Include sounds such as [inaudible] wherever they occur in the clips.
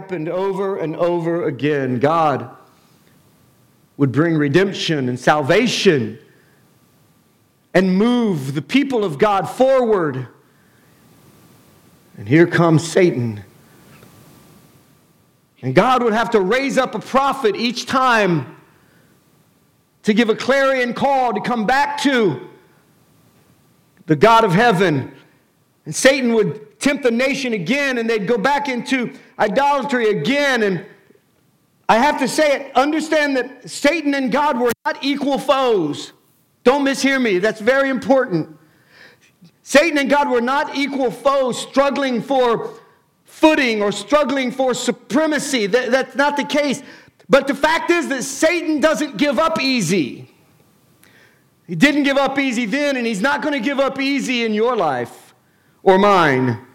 happened over and over again. God would bring redemption and salvation and move the people of God forward. And here comes Satan. And God would have to raise up a prophet each time to give a clarion call to come back to the God of heaven. And Satan would tempt the nation again, and they'd go back into idolatry again. And I have to say it understand that Satan and God were not equal foes. Don't mishear me, that's very important. Satan and God were not equal foes struggling for footing or struggling for supremacy. That, that's not the case. But the fact is that Satan doesn't give up easy. He didn't give up easy then, and he's not going to give up easy in your life or mine.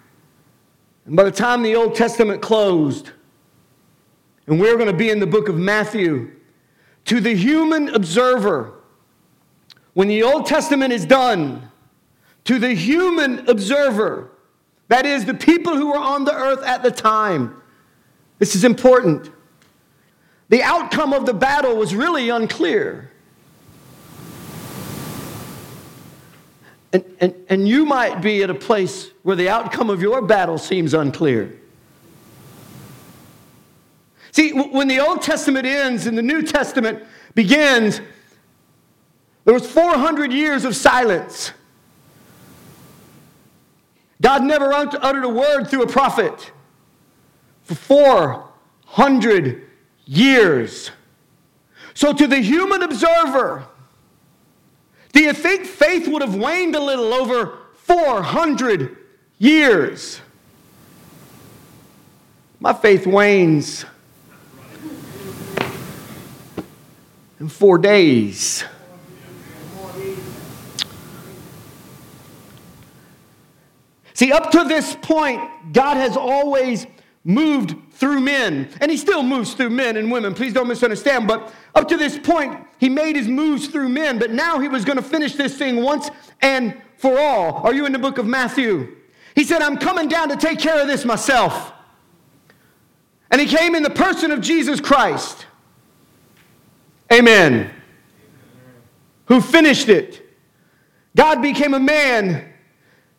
And by the time the Old Testament closed, and we're going to be in the book of Matthew, to the human observer, when the Old Testament is done, to the human observer, that is, the people who were on the earth at the time, this is important. The outcome of the battle was really unclear. And, and, and you might be at a place where the outcome of your battle seems unclear. See, when the Old Testament ends and the New Testament begins, there was 400 years of silence. God never uttered a word through a prophet for 400 years. So, to the human observer, do you think faith would have waned a little over 400 years? My faith wanes in four days. See, up to this point, God has always moved through men. And he still moves through men and women. Please don't misunderstand. But up to this point, he made his moves through men. But now he was going to finish this thing once and for all. Are you in the book of Matthew? He said, I'm coming down to take care of this myself. And he came in the person of Jesus Christ. Amen. Who finished it. God became a man.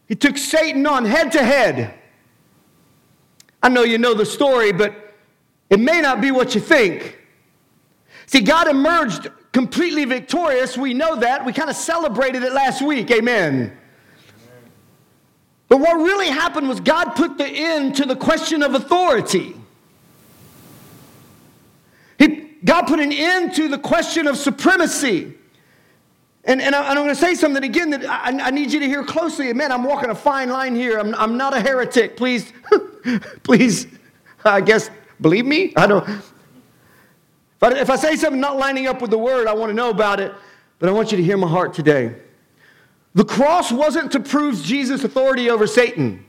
He took Satan on head to head. I know you know the story, but it may not be what you think. See, God emerged completely victorious. We know that. We kind of celebrated it last week. Amen. But what really happened was God put the end to the question of authority. He, God put an end to the question of supremacy. And, and, I, am going to say something again that I, I, need you to hear closely. Man, I'm walking a fine line here. I'm, I'm not a heretic. Please, [laughs] [laughs] please, I guess, believe me. I don't. If I, if I say something not lining up with the word, I want to know about it. But I want you to hear my heart today. The cross wasn't to prove Jesus' authority over Satan.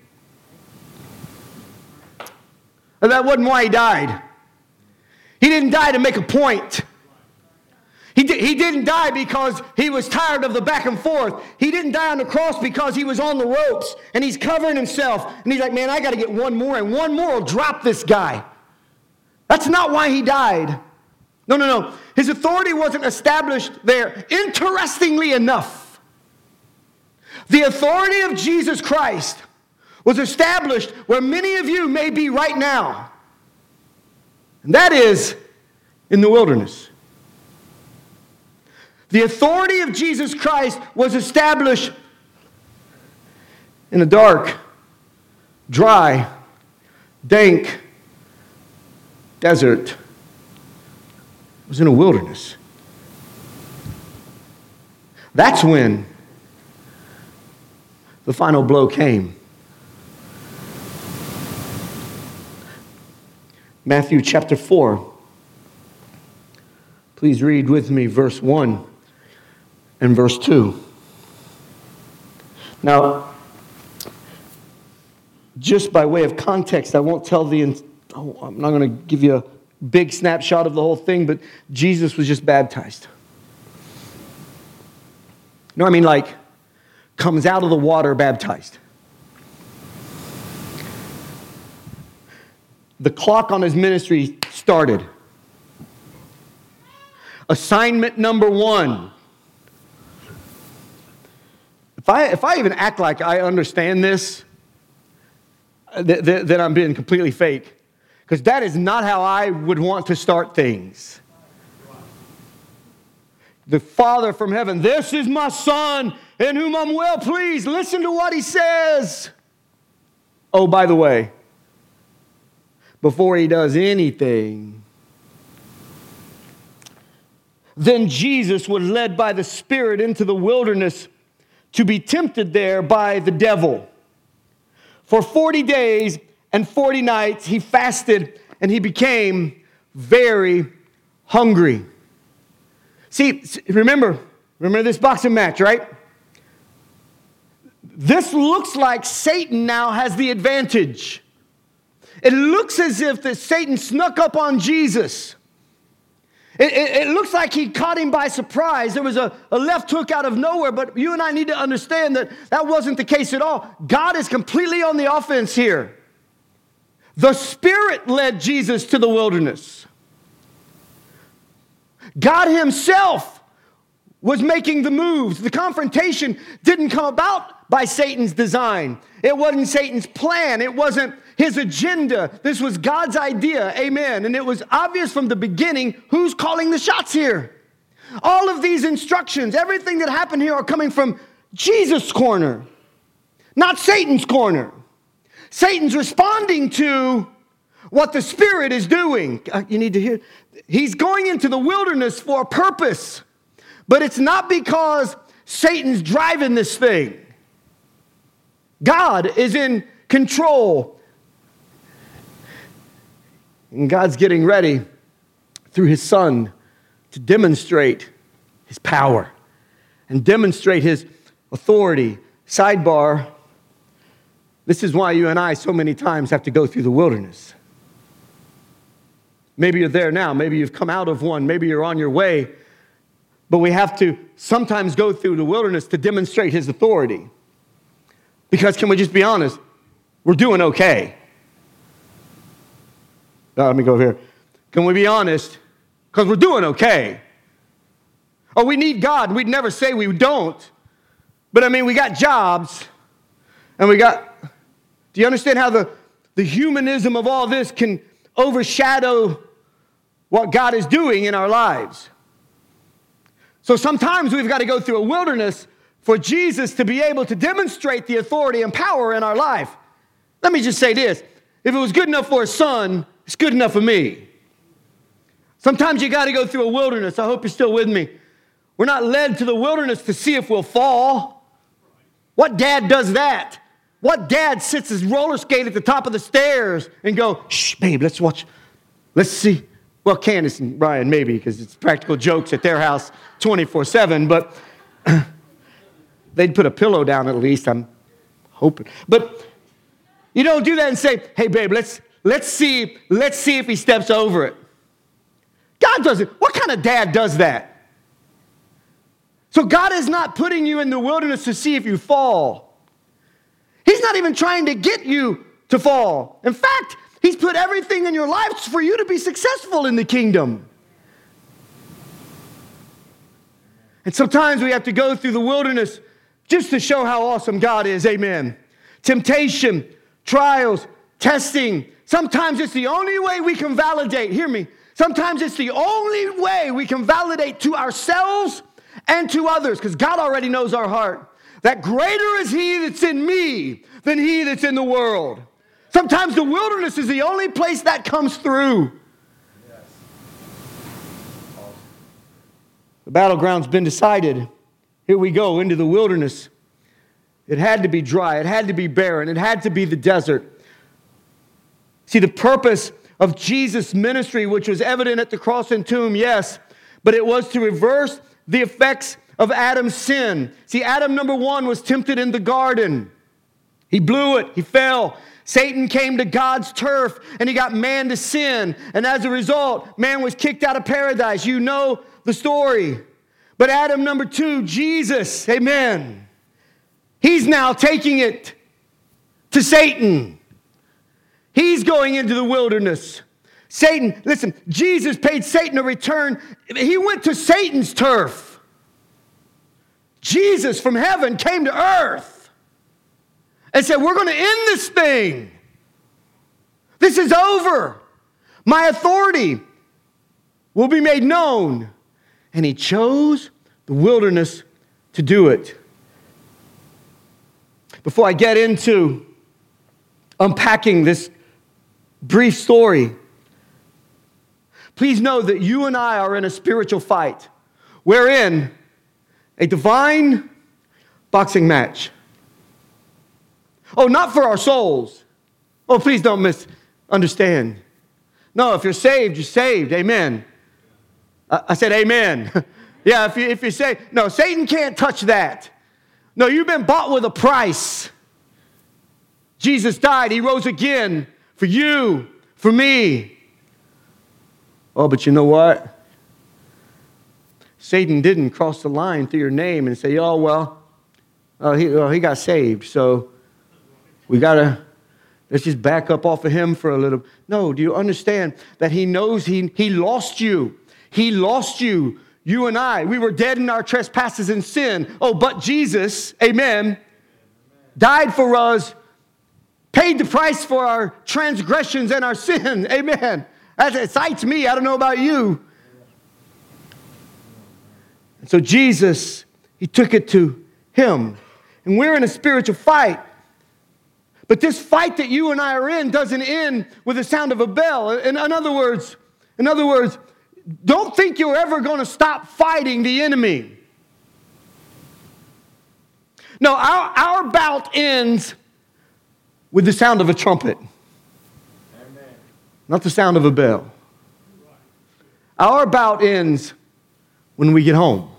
And That wasn't why he died. He didn't die to make a point. He, di- he didn't die because he was tired of the back and forth. He didn't die on the cross because he was on the ropes and he's covering himself. And he's like, man, I got to get one more, and one more will drop this guy. That's not why he died. No, no, no. His authority wasn't established there. Interestingly enough, the authority of Jesus Christ was established where many of you may be right now, and that is in the wilderness. The authority of Jesus Christ was established in a dark, dry, dank desert. It was in a wilderness. That's when the final blow came. Matthew chapter 4. Please read with me verse 1 and verse 2. Now, just by way of context, I won't tell the, oh, I'm not going to give you a big snapshot of the whole thing, but Jesus was just baptized. No, I mean like comes out of the water baptized. the clock on his ministry started. Assignment number one. If I, if I even act like I understand this, uh, th- th- then I'm being completely fake. Because that is not how I would want to start things. The Father from heaven, this is my Son in whom I'm well pleased. Listen to what he says. Oh, by the way, before he does anything, then Jesus was led by the Spirit into the wilderness to be tempted there by the devil. For 40 days and 40 nights he fasted and he became very hungry. See, remember, remember this boxing match, right? This looks like Satan now has the advantage. It looks as if that Satan snuck up on Jesus. It, it, it, looks like he caught him by surprise. There was a, a left hook out of nowhere, but you and I need to understand that that wasn't the case at all. God is completely on the offense here. The Spirit led Jesus to the wilderness. God Himself was making the moves. The confrontation didn't come about by Satan's design, it wasn't Satan's plan, it wasn't his agenda. This was God's idea. Amen. And it was obvious from the beginning who's calling the shots here. All of these instructions, everything that happened here are coming from Jesus' corner, not Satan's corner. Satan's responding to what the Spirit is doing. Uh, you need to hear. He's going into the wilderness for a purpose, but it's not because Satan's driving this thing. God is in control. And God's getting ready through his son to demonstrate his power and demonstrate his authority. Sidebar this is why you and I so many times have to go through the wilderness. Maybe you're there now, maybe you've come out of one, maybe you're on your way, but we have to sometimes go through the wilderness to demonstrate his authority. Because, can we just be honest? We're doing okay. Let me go over here. Can we be honest? Because we're doing okay. Oh, we need God. We'd never say we don't. But I mean, we got jobs and we got do you understand how the, the humanism of all this can overshadow what God is doing in our lives? So sometimes we've got to go through a wilderness for Jesus to be able to demonstrate the authority and power in our life. Let me just say this if it was good enough for a son, it's good enough for me. Sometimes you got to go through a wilderness. I hope you're still with me. We're not led to the wilderness to see if we'll fall. What dad does that? What dad sits his roller skate at the top of the stairs and go, shh, babe, let's watch, let's see. Well, Candace and Brian, maybe, because it's practical jokes at their house 24 7, but [clears throat] they'd put a pillow down at least, I'm hoping. But you don't do that and say, hey, babe, let's, let's, see, let's see if he steps over it. God does it. What kind of dad does that? So God is not putting you in the wilderness to see if you fall. He's not even trying to get you to fall. In fact, He's put everything in your life for you to be successful in the kingdom. And sometimes we have to go through the wilderness just to show how awesome God is. Amen. Temptation, trials, testing. Sometimes it's the only way we can validate. Hear me. Sometimes it's the only way we can validate to ourselves and to others because God already knows our heart that greater is he that's in me than he that's in the world. Sometimes the wilderness is the only place that comes through. The battleground's been decided. Here we go into the wilderness. It had to be dry, it had to be barren, it had to be the desert. See, the purpose of Jesus' ministry, which was evident at the cross and tomb, yes, but it was to reverse the effects of Adam's sin. See, Adam, number one, was tempted in the garden. He blew it, he fell. Satan came to God's turf and he got man to sin. And as a result, man was kicked out of paradise. You know the story. But Adam, number two, Jesus, amen. He's now taking it to Satan. He's going into the wilderness. Satan, listen, Jesus paid Satan a return. He went to Satan's turf. Jesus from heaven came to earth and said, We're going to end this thing. This is over. My authority will be made known. And he chose the wilderness to do it. Before I get into unpacking this brief story, please know that you and I are in a spiritual fight wherein a divine boxing match. Oh, not for our souls. Oh, please don't misunderstand. No, if you're saved, you're saved. Amen. I said, Amen. [laughs] yeah, if, you, if you say, no, Satan can't touch that. No, you've been bought with a price. Jesus died, he rose again for you, for me. Oh, but you know what? Satan didn't cross the line through your name and say, oh, well, oh, he, well, he got saved, so we got to, let's just back up off of him for a little. No, do you understand that he knows he, he lost you? He lost you. You and I, we were dead in our trespasses and sin. Oh, but Jesus, amen, died for us paid the price for our transgressions and our sin. [laughs] Amen. That excites me. I don't know about you. And so Jesus, he took it to him. And we're in a spiritual fight. But this fight that you and I are in doesn't end with the sound of a bell. In, in other words, in other words, don't think you're ever going to stop fighting the enemy. No, our, our bout ends with the sound of a trumpet, Amen. not the sound of a bell. Our bout ends when we get home.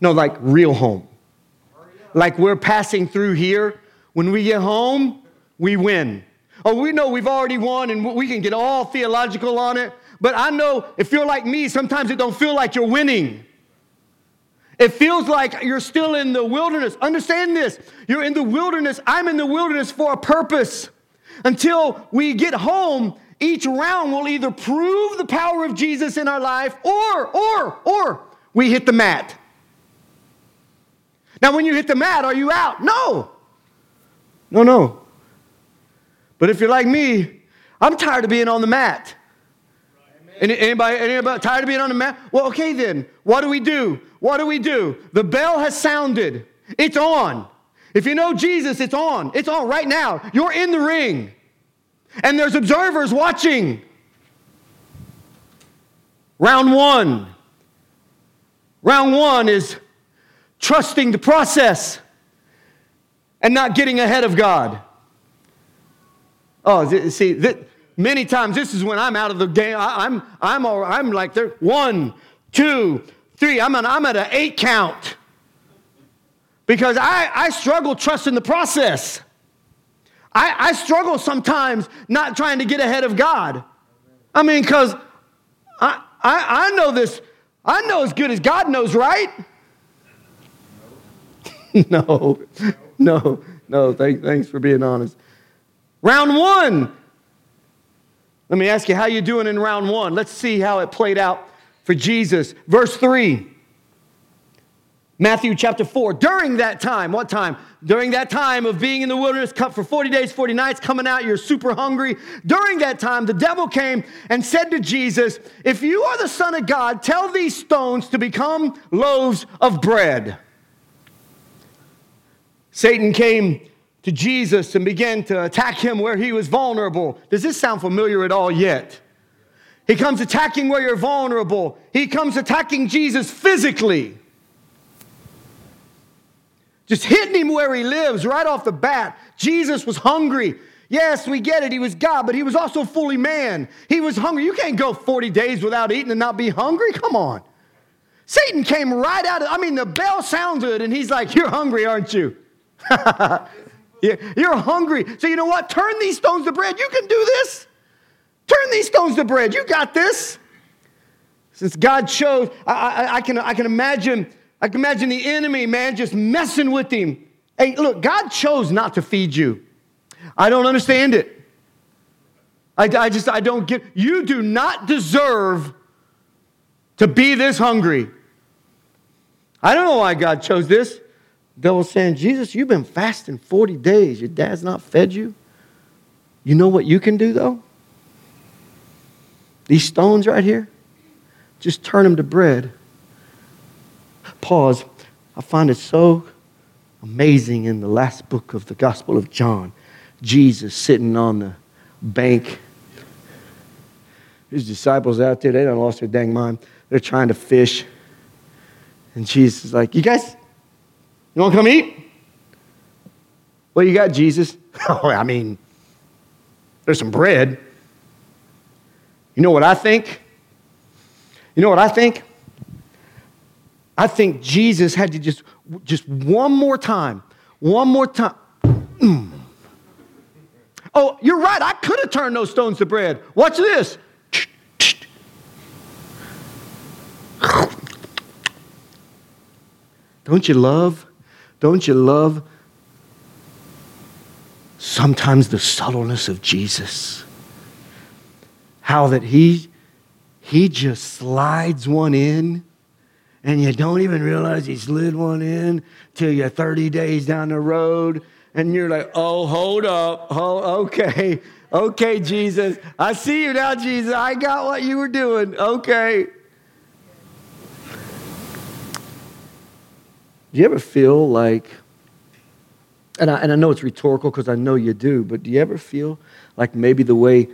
No, like real home. Like we're passing through here. When we get home, we win. Oh, we know we've already won and we can get all theological on it. But I know if you're like me, sometimes it don't feel like you're winning. It feels like you're still in the wilderness. Understand this. You're in the wilderness. I'm in the wilderness for a purpose. Until we get home, each round will either prove the power of Jesus in our life or, or, or we hit the mat. Now, when you hit the mat, are you out? No. No, no. But if you're like me, I'm tired of being on the mat. Anybody, anybody tired of being on the mat? Well, okay then. What do we do? What do we do? The bell has sounded. It's on. If you know Jesus, it's on. It's on right now. You're in the ring. And there's observers watching. Round one. Round one is trusting the process and not getting ahead of God. Oh, see, Many times, this is when I'm out of the game. I, am I'm, I'm, I'm like, there, one, two, three. I'm, an, I'm at an eight count. Because I, I struggle trusting the process. I, I struggle sometimes not trying to get ahead of God. I mean, because I, I, I know this, I know as good as God knows, right? [laughs] no, no, no. Thank, thanks for being honest. Round one, let me ask you how you doing in round 1. Let's see how it played out for Jesus. Verse 3. Matthew chapter 4. During that time, what time? During that time of being in the wilderness cut for 40 days, 40 nights, coming out, you're super hungry. During that time, the devil came and said to Jesus, If you are the Son of God, tell these stones to become loaves of bread. Satan came to Jesus and began to attack him where he was vulnerable. Does this sound familiar at all yet? He comes attacking where you're vulnerable. He comes attacking Jesus physically. Just hitting him where he lives right off the bat. Jesus was hungry. Yes, we get it. He was God, but he was also fully man. He was hungry. You can't go 40 days without eating and not be hungry. Come on. Satan came right out of, I mean, the bell sounded and he's like, You're hungry, aren't you? [laughs] You're hungry. So, you know what? Turn these stones to bread. You can do this. Turn these stones to bread. You got this. Since God chose, I, I, I, can, I can imagine, I can imagine the enemy, man, just messing with him. Hey, look, God chose not to feed you. I don't understand it. I, I just, I don't get, you do not deserve to be this hungry. I don't know why God chose this. devil saying, Jesus, you've been fasting 40 days. Your dad's not fed you. You know what you can do, though? These stones right here, just turn them to bread. Pause. I find it so amazing in the last book of the Gospel of John. Jesus sitting on the bank. His disciples out there, they don't lost their dang mind. They're trying to fish. And Jesus is like, You guys, you want to come eat? What you got, Jesus? [laughs] oh, I mean, there's some bread. You know what I think? You know what I think? I think Jesus had to just, just one more time, one more time. Mm. Oh, you're right. I could have turned those stones to bread. Watch this. Don't you love? Don't you love sometimes the subtleness of Jesus? How that he he just slides one in and you don't even realize he slid one in till you're 30 days down the road and you're like, oh, hold up. Oh, okay. Okay, Jesus. I see you now, Jesus. I got what you were doing. Okay. Do you ever feel like, and I, and I know it's rhetorical because I know you do, but do you ever feel like maybe the way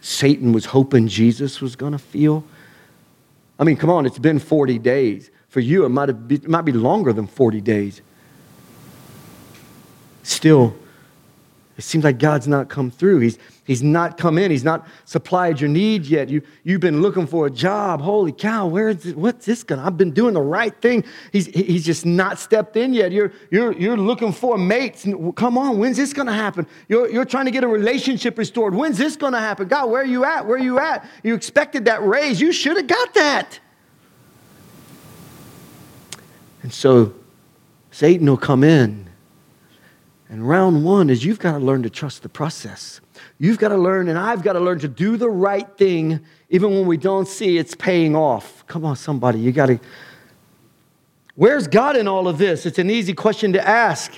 Satan was hoping Jesus was going to feel? I mean, come on, it's been 40 days. For you, it might, have be, it might be longer than 40 days. Still, it seems like God's not come through. He's, he's not come in. He's not supplied your needs yet. You, you've been looking for a job. Holy cow, where is it? What's this gonna? I've been doing the right thing. He's, he's just not stepped in yet. You're, you're, you're looking for mates. Come on, when's this going to happen? You're, you're trying to get a relationship restored. When's this going to happen? God, where are you at? Where are you at? You expected that raise. You should have got that. And so Satan will come in and round one is you've got to learn to trust the process. You've got to learn, and I've got to learn to do the right thing even when we don't see it's paying off. Come on, somebody, you got to. Where's God in all of this? It's an easy question to ask.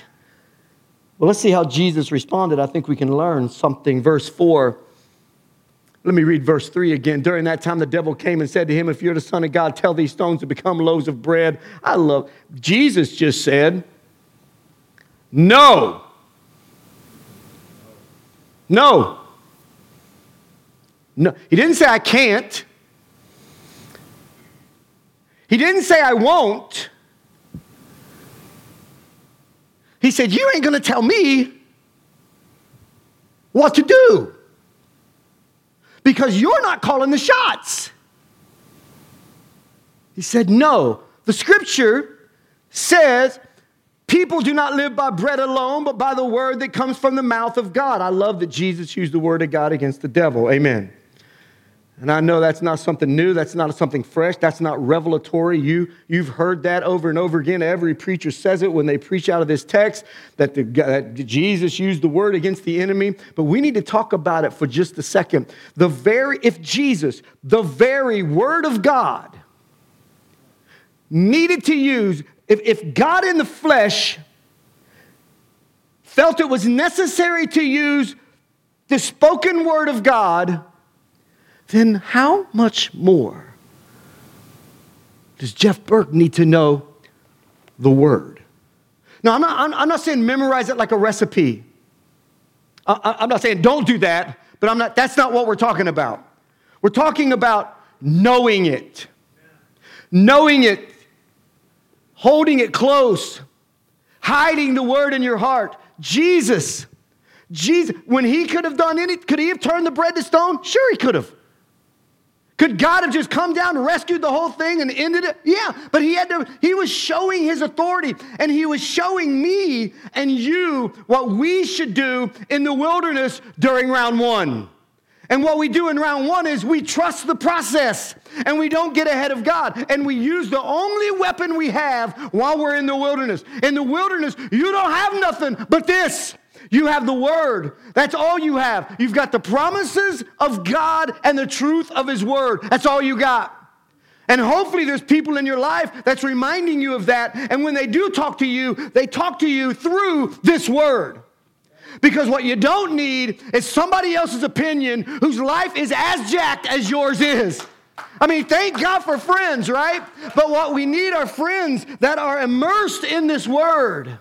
Well, let's see how Jesus responded. I think we can learn something. Verse 4. Let me read verse 3 again. During that time, the devil came and said to him, If you're the Son of God, tell these stones to become loaves of bread. I love, Jesus just said, No. No. No. He didn't say I can't. He didn't say I won't. He said, You ain't going to tell me what to do because you're not calling the shots. He said, No. The scripture says People do not live by bread alone, but by the word that comes from the mouth of God. I love that Jesus used the word of God against the devil. Amen. And I know that's not something new, that's not something fresh, that's not revelatory. You, you've heard that over and over again. Every preacher says it when they preach out of this text that, the, that Jesus used the word against the enemy. But we need to talk about it for just a second. The very, if Jesus, the very word of God, needed to use if, if God in the flesh felt it was necessary to use the spoken word of God, then how much more does Jeff Burke need to know the word? Now, I'm not, I'm not saying memorize it like a recipe. I, I'm not saying don't do that, but I'm not, that's not what we're talking about. We're talking about knowing it. Knowing it holding it close, hiding the word in your heart. Jesus, Jesus, when he could have done any, could he have turned the bread to stone? Sure, he could have. Could God have just come down and rescued the whole thing and ended it? Yeah, but he had to, he was showing his authority and he was showing me and you what we should do in the wilderness during round one. And what we do in round one is we trust the process and we don't get ahead of God. And we use the only weapon we have while we're in the wilderness. In the wilderness, you don't have nothing but this. You have the Word. That's all you have. You've got the promises of God and the truth of His Word. That's all you got. And hopefully, there's people in your life that's reminding you of that. And when they do talk to you, they talk to you through this Word. Because what you don't need is somebody else's opinion whose life is as jacked as yours is. I mean, thank God for friends, right? But what we need are friends that are immersed in this word,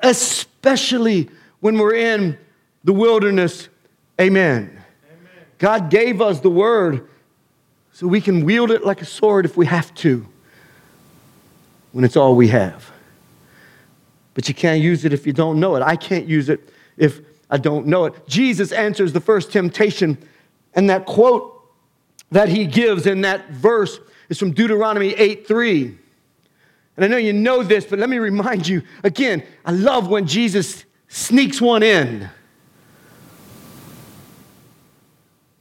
especially when we're in the wilderness. Amen. Amen. God gave us the word so we can wield it like a sword if we have to, when it's all we have. But you can't use it if you don't know it. I can't use it if I don't know it. Jesus answers the first temptation, and that quote that he gives in that verse is from Deuteronomy 8 3. And I know you know this, but let me remind you again, I love when Jesus sneaks one in.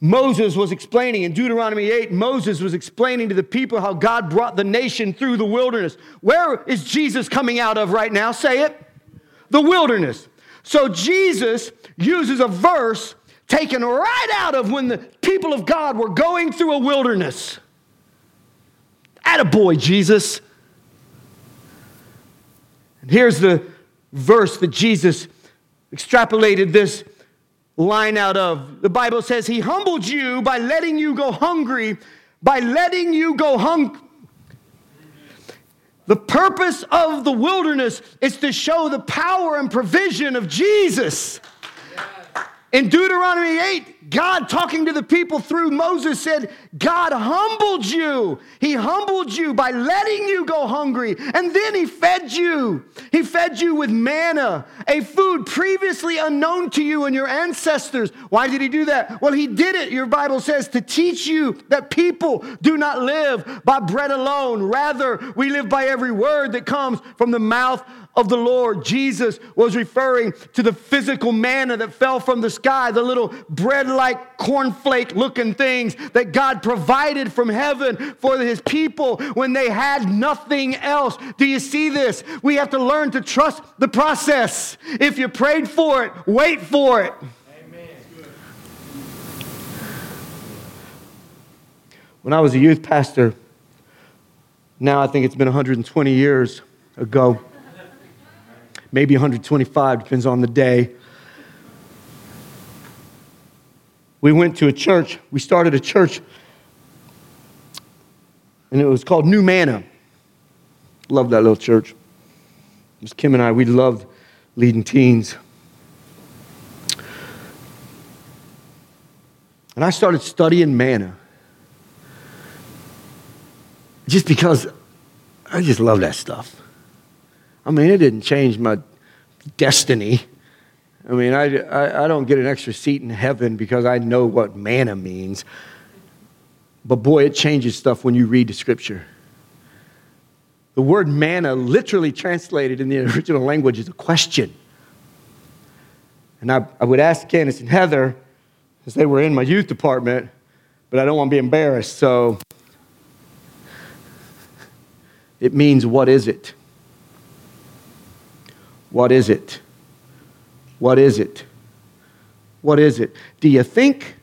Moses was explaining in Deuteronomy 8, Moses was explaining to the people how God brought the nation through the wilderness. Where is Jesus coming out of right now? Say it. The wilderness. So Jesus uses a verse taken right out of when the people of God were going through a wilderness. Attaboy, Jesus. And here's the verse that Jesus extrapolated this line out of. The Bible says, He humbled you by letting you go hungry, by letting you go hungry. The purpose of the wilderness is to show the power and provision of Jesus. In Deuteronomy 8, God talking to the people through Moses said, God humbled you. He humbled you by letting you go hungry. And then he fed you. He fed you with manna, a food previously unknown to you and your ancestors. Why did he do that? Well, he did it, your Bible says, to teach you that people do not live by bread alone. Rather, we live by every word that comes from the mouth of the Lord. Jesus was referring to the physical manna that fell from the sky, the little bread like cornflake looking things that God provided from heaven for his people when they had nothing else. Do you see this? We have to learn to trust the process. If you prayed for it, wait for it. Amen. When I was a youth pastor, now I think it's been 120 years ago maybe 125, depends on the day. We went to a church, we started a church, and it was called New Manna. Love that little church. It was Kim and I, we loved leading teens. And I started studying manna. Just because I just love that stuff. I mean, it didn't change my destiny. I mean, I, I, I, don't get an extra seat in heaven because I know what manna means. But boy, it changes stuff when you read the scripture. The word manna, literally translated in the [laughs] original language, is a question. And I, I would ask Candace and Heather, as they were in my youth department, but I don't want to be embarrassed, so it means, what is it? What is it? What is it? What is it? Do you think,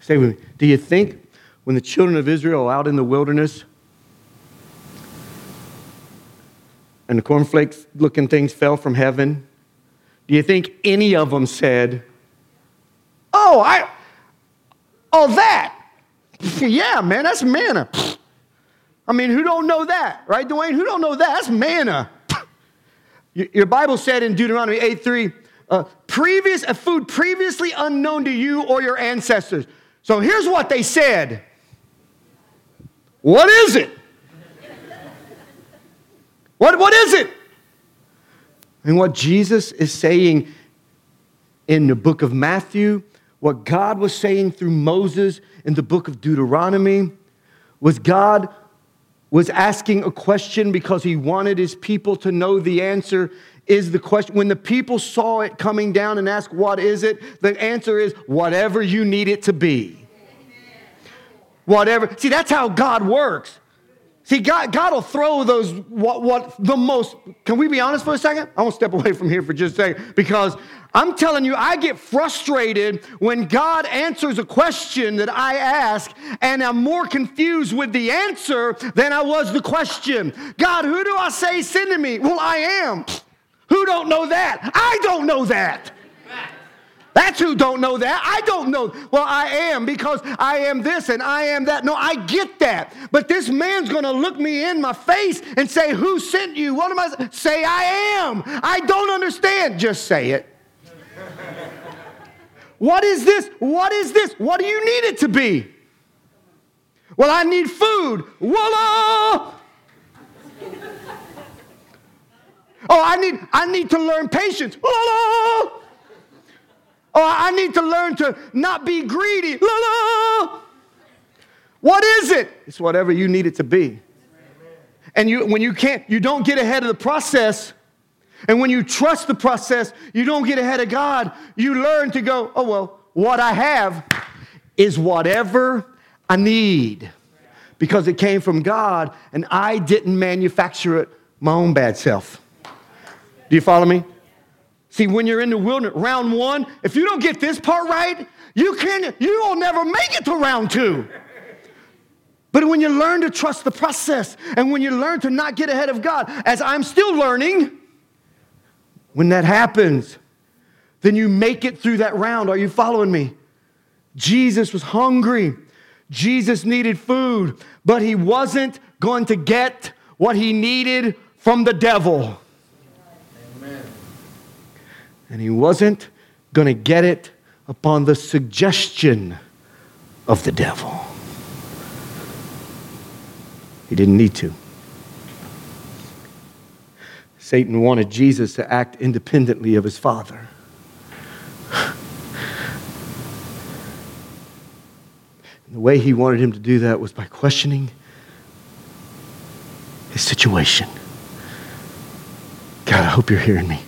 say with me, do you think when the children of Israel out in the wilderness and the cornflakes looking things fell from heaven, do you think any of them said, Oh, I, oh, that? [laughs] yeah, man, that's manna. I mean, who don't know that, right, Dwayne? Who don't know that? That's manna. [laughs] Your Bible said in Deuteronomy 8 3, uh, previous, a food previously unknown to you or your ancestors. So here's what they said What is it? What, what is it? And what Jesus is saying in the book of Matthew, what God was saying through Moses in the book of Deuteronomy, was God was asking a question because he wanted his people to know the answer is the question when the people saw it coming down and asked what is it the answer is whatever you need it to be whatever see that's how god works See, God, God will throw those, what, what the most, can we be honest for a second? I won't step away from here for just a second because I'm telling you, I get frustrated when God answers a question that I ask and I'm more confused with the answer than I was the question. God, who do I say send to me? Well, I am. Who don't know that? I don't know that. That's who don't know that. I don't know. Well, I am because I am this and I am that. No, I get that. But this man's going to look me in my face and say, Who sent you? What am I? Say, I am. I don't understand. Just say it. what is this? What is this? What do you need it to be? Well, I need food. Voila! Oh, I need, I need to learn patience. Voila! Oh, I need to learn to not be greedy. La, la. What is it? It's whatever you need it to be. And you, when you can't, you don't get ahead of the process. And when you trust the process, you don't get ahead of God. You learn to go, oh, well, what I have is whatever I need because it came from God and I didn't manufacture it my own bad self. Do you follow me? See, when you're in the wilderness, round one, if you don't get this part right, you can you will never make it to round two. But when you learn to trust the process and when you learn to not get ahead of God, as I'm still learning, when that happens, then you make it through that round. Are you following me? Jesus was hungry. Jesus needed food, but he wasn't going to get what he needed from the devil and he wasn't going to get it upon the suggestion of the devil. He didn't need to. Satan wanted Jesus to act independently of his Father. And the way he wanted him to do that was by questioning his situation. God, I hope you're hearing me.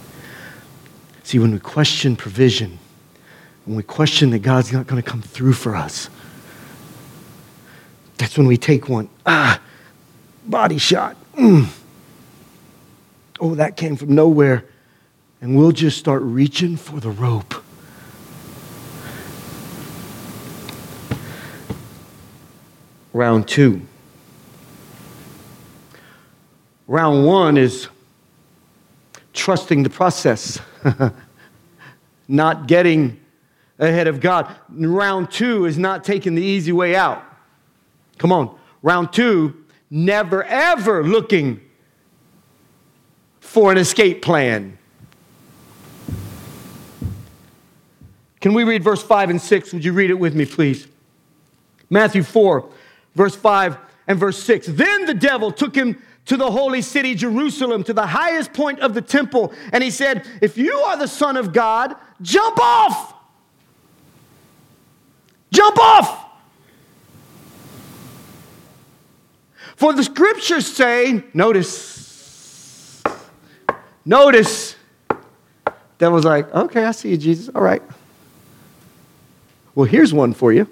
See, when we question provision, when we question that God's not going to come through for us, that's when we take one. Ah, body shot. Mm. Oh, that came from nowhere. And we'll just start reaching for the rope. Round two. Round one is trusting the process, [laughs] not getting ahead of God. Round two is not taking the easy way out. Come on. Round two, never ever looking for an escape plan. Can we read verse 5 and 6? Would you read it with me, please? Matthew 4, verse 5 and verse 6. Then the devil took him to the holy city, Jerusalem, to the highest point of the temple. And he said, If you are the Son of God, jump off! Jump off! For the scriptures say, notice, notice, devil's like, okay, I see you, Jesus. All right. Well, here's one for you.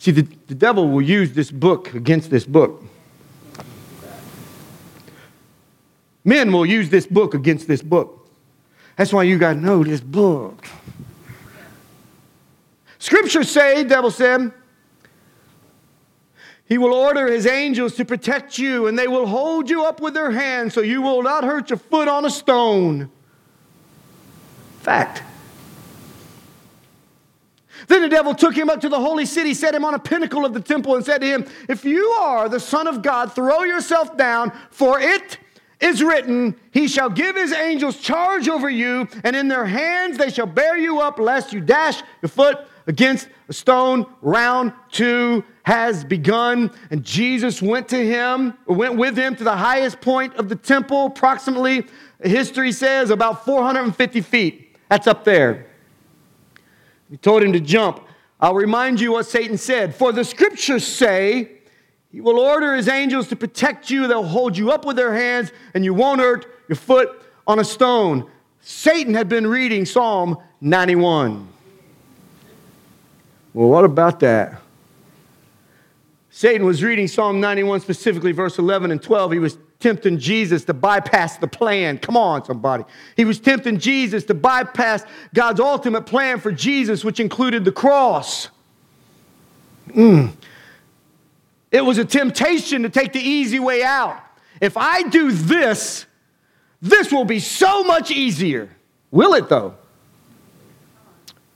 See, the, the devil will use this book against this book. Men will use this book against this book. That's why you got to know this book. Scriptures say, devil said, he will order his angels to protect you, and they will hold you up with their hands so you will not hurt your foot on a stone. Fact. Then the devil took him up to the holy city, set him on a pinnacle of the temple, and said to him, If you are the Son of God, throw yourself down, for it is written, He shall give His angels charge over you, and in their hands they shall bear you up, lest you dash your foot against a stone. Round two has begun. And Jesus went to him, went with him to the highest point of the temple, approximately, history says, about 450 feet. That's up there. He told him to jump. I'll remind you what Satan said. For the scriptures say, he will order his angels to protect you. They'll hold you up with their hands, and you won't hurt your foot on a stone. Satan had been reading Psalm 91. Well, what about that? Satan was reading Psalm 91, specifically verse 11 and 12. He was tempting Jesus to bypass the plan. Come on, somebody. He was tempting Jesus to bypass God's ultimate plan for Jesus, which included the cross. Mm. It was a temptation to take the easy way out. If I do this, this will be so much easier. Will it, though?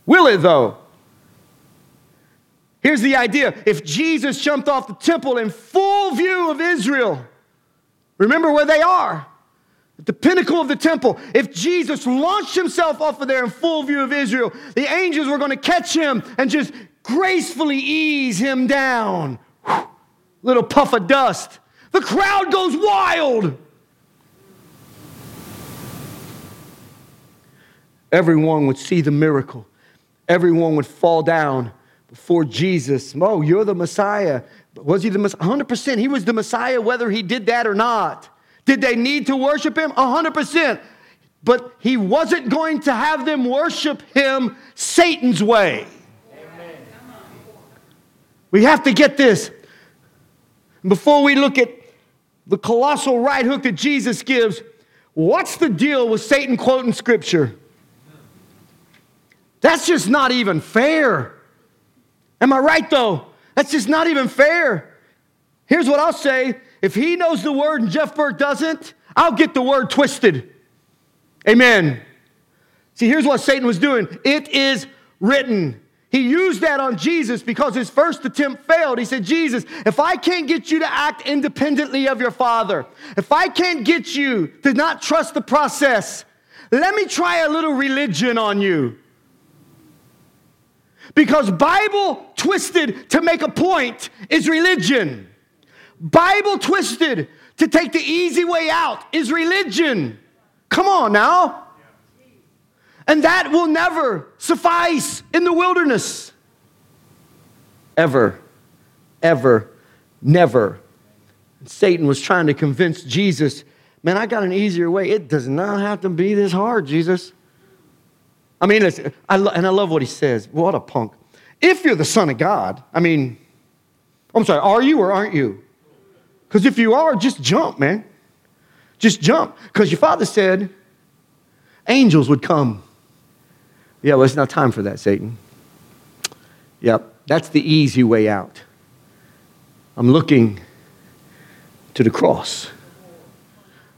Will it, though? Here's the idea if Jesus jumped off the temple in full view of Israel, remember where they are at the pinnacle of the temple. If Jesus launched himself off of there in full view of Israel, the angels were going to catch him and just gracefully ease him down. Whew, little puff of dust. The crowd goes wild. Everyone would see the miracle, everyone would fall down before Jesus. Oh, you're the Messiah. Was he the Messiah? 100%. He was the Messiah whether he did that or not. Did they need to worship him? 100%. But he wasn't going to have them worship him Satan's way. Amen. We have to get this. Before we look at the colossal right hook that Jesus gives, what's the deal with Satan quoting scripture? That's just not even fair. Am I right though? That's just not even fair. Here's what I'll say if he knows the word and Jeff Burke doesn't, I'll get the word twisted. Amen. See, here's what Satan was doing it is written. He used that on Jesus because his first attempt failed. He said, Jesus, if I can't get you to act independently of your father, if I can't get you to not trust the process, let me try a little religion on you. Because Bible twisted to make a point is religion. Bible twisted to take the easy way out is religion. Come on now. And that will never suffice in the wilderness. Ever, ever, never. Satan was trying to convince Jesus, man, I got an easier way. It does not have to be this hard, Jesus. I mean, listen, I lo- and I love what he says. What a punk. If you're the Son of God, I mean, I'm sorry, are you or aren't you? Because if you are, just jump, man. Just jump. Because your father said angels would come. Yeah, well, it's not time for that, Satan. Yep, that's the easy way out. I'm looking to the cross.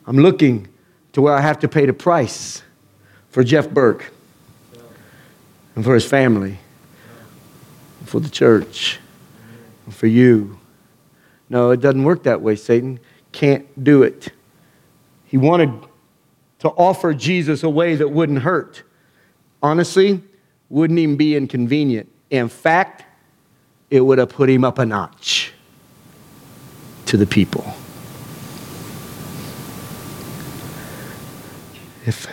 I'm looking to where I have to pay the price for Jeff Burke and for his family, for the church, for you. No, it doesn't work that way, Satan. Can't do it. He wanted to offer Jesus a way that wouldn't hurt. Honestly, wouldn't even be inconvenient. In fact, it would have put him up a notch to the people. If,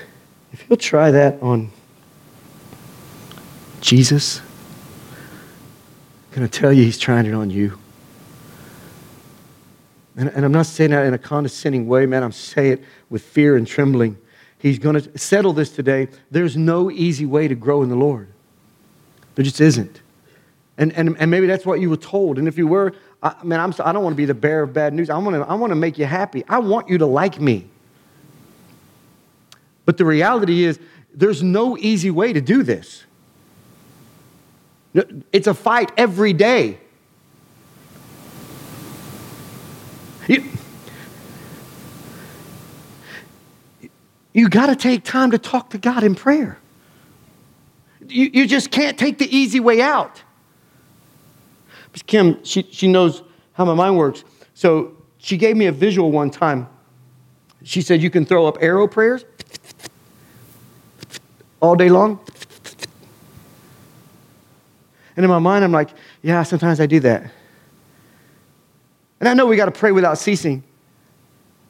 if he'll try that on Jesus, I'm going to tell you, he's trying it on you. And, and I'm not saying that in a condescending way, man. I'm saying it with fear and trembling. He's going to settle this today. There's no easy way to grow in the Lord. There just isn't. And, and, and maybe that's what you were told. And if you were, I, man, I'm, I don't want to be the bearer of bad news. I want to, I want to make you happy. I want you to like me. But the reality is, there's no easy way to do this. It's a fight every day. You, you got to take time to talk to God in prayer. You, you just can't take the easy way out. But Kim, she, she knows how my mind works. So she gave me a visual one time. She said, You can throw up arrow prayers all day long. And in my mind, I'm like, yeah, sometimes I do that. And I know we got to pray without ceasing.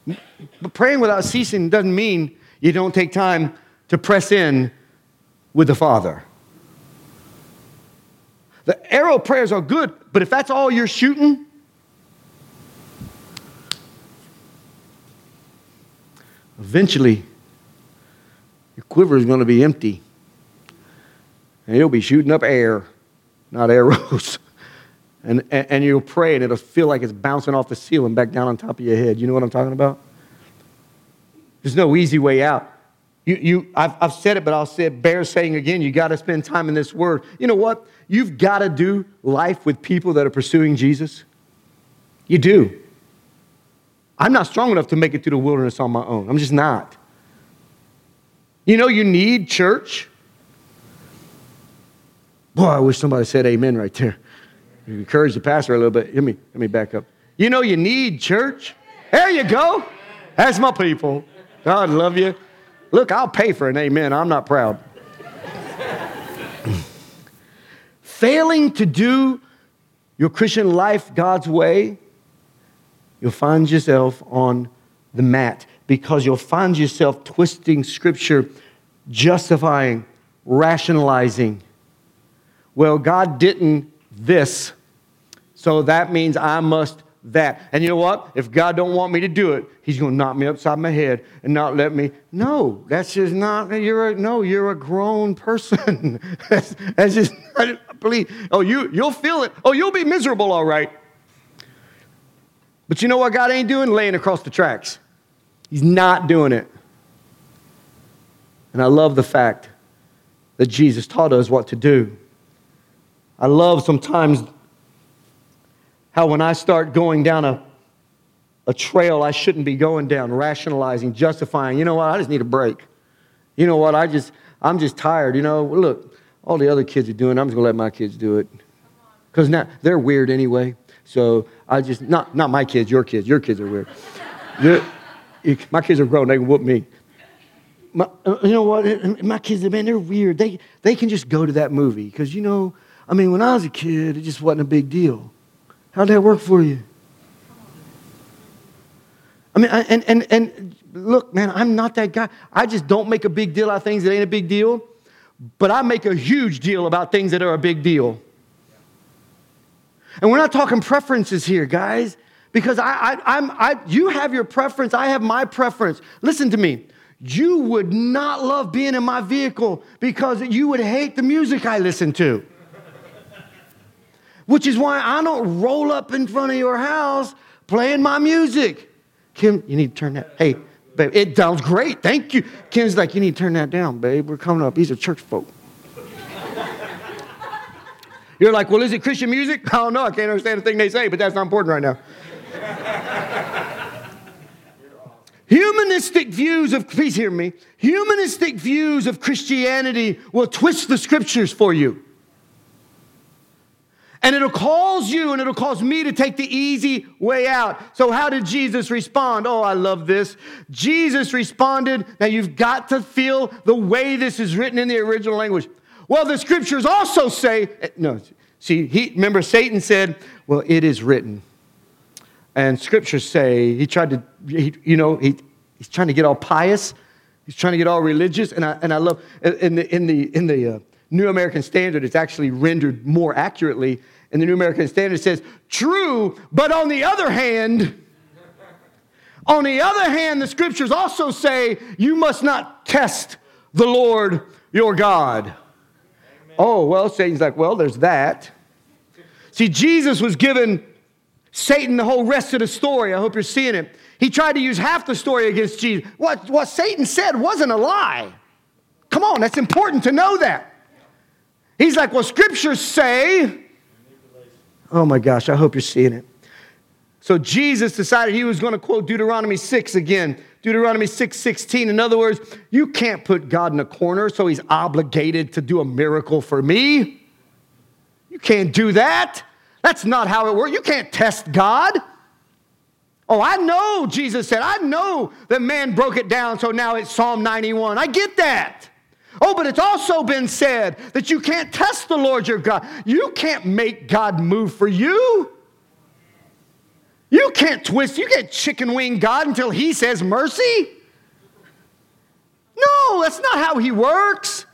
But praying without ceasing doesn't mean you don't take time to press in with the Father. The arrow prayers are good, but if that's all you're shooting, eventually your quiver is going to be empty. And you'll be shooting up air not arrows. [laughs] And, and, you'll pray and it'll feel like it's bouncing off the ceiling back down on top of your head. You know what I'm talking about? There's no easy way out. You, you, I've, I've said it, but I'll say it, bear saying again, you got to spend time in this word. You know what? You've got to do life with people that are pursuing Jesus. You do. I'm not strong enough to make it through the wilderness on my own. I'm just not. You know, you need church. Boy, I wish somebody said amen right there. You encourage the pastor a little bit. Let me, let me back up. You know, you need church. There you go. That's my people. God love you. Look, I'll pay for an amen. I'm not proud. [clears throat] Failing to do your Christian life God's way, you'll find yourself on the mat because you'll find yourself twisting scripture, justifying, rationalizing. Well, God didn't this, so that means I must that. And you know what? If God don't want me to do it, He's going to knock me upside my head and not let me. No, that's just not. You're a, no, you're a grown person. [laughs] that's, that's just not believe. Oh, you you'll feel it. Oh, you'll be miserable, all right. But you know what God ain't doing? Laying across the tracks. He's not doing it. And I love the fact that Jesus taught us what to do. I love sometimes how when I start going down a, a trail I shouldn't be going down, rationalizing, justifying, you know what, I just need a break. You know what, I just, I'm just tired. You know, look, all the other kids are doing, it. I'm just gonna let my kids do it. Because now they're weird anyway. So I just, not, not my kids, your kids, your kids are weird. [laughs] my kids are grown, they can whoop me. My, uh, you know what? My kids, man, they're weird. They, they can just go to that movie. Because, you know, I mean, when I was a kid, it just wasn't a big deal. How'd that work for you? I mean, and, and, and look, man, I'm not that guy. I just don't make a big deal out of things that ain't a big deal, but I make a huge deal about things that are a big deal. And we're not talking preferences here, guys, because I, I, I'm, I, you have your preference, I have my preference. Listen to me. You would not love being in my vehicle because you would hate the music I listen to which is why I don't roll up in front of your house playing my music. Kim, you need to turn that. Hey, babe, it sounds great. Thank you. Kim's like, you need to turn that down, babe. We're coming up. These are church folk. You're like, well, is it Christian music? I don't know. I can't understand a thing they say, but that's not important right now. Humanistic views of, please hear me, humanistic views of Christianity will twist the scriptures for you. And it'll cause you and it'll cause me to take the easy way out. So, how did Jesus respond? Oh, I love this. Jesus responded, now you've got to feel the way this is written in the original language. Well, the scriptures also say, eh, no, see, he, remember Satan said, well, it is written. And scriptures say, he tried to, he, you know, he, he's trying to get all pious. He's trying to get all religious. And I, and I love, in the, in the, in the uh, New American Standard, it's actually rendered more accurately And the New American Standard says, true, but on the other hand, on the other hand, the scriptures also say you must not test the Lord your God. Amen. Oh, well, Satan's like, well, there's that. See, Jesus was given Satan the whole rest of the story. I hope you're seeing it. He tried to use half the story against Jesus. What, what Satan said wasn't a lie. Come on, that's important to know that. He's like, well, scriptures say, Oh my gosh, I hope you're seeing it. So Jesus decided he was going to quote Deuteronomy 6 again. Deuteronomy 6 16. In other words, you can't put God in a corner, so he's obligated to do a miracle for me. You can't do that. That's not how it works. You can't test God. Oh, I know, Jesus said, I know that man broke it down, so now it's Psalm 91. I get that. Oh, but it's also been said that you can't test the Lord your God. You can't make God move for you. You can't twist, you can't chicken wing God until He says mercy. No, that's not how He works.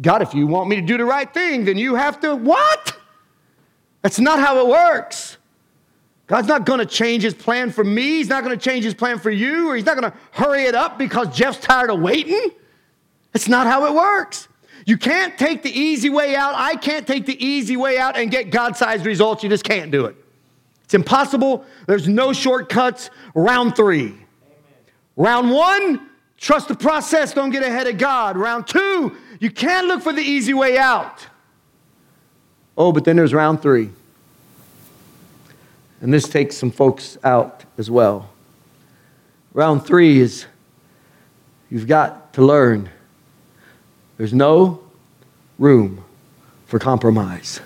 God, if you want me to do the right thing, then you have to what? That's not how it works. God's not going to change his plan for me. He's not going to change his plan for you, or he's not going to hurry it up because Jeff's tired of waiting. It's not how it works. You can't take the easy way out. I can't take the easy way out and get God sized results. You just can't do it. It's impossible. There's no shortcuts. Round three. Amen. Round one, trust the process, don't get ahead of God. Round two, you can't look for the easy way out. Oh, but then there's round three. And this takes some folks out as well. Round three is you've got to learn there's no room for compromise.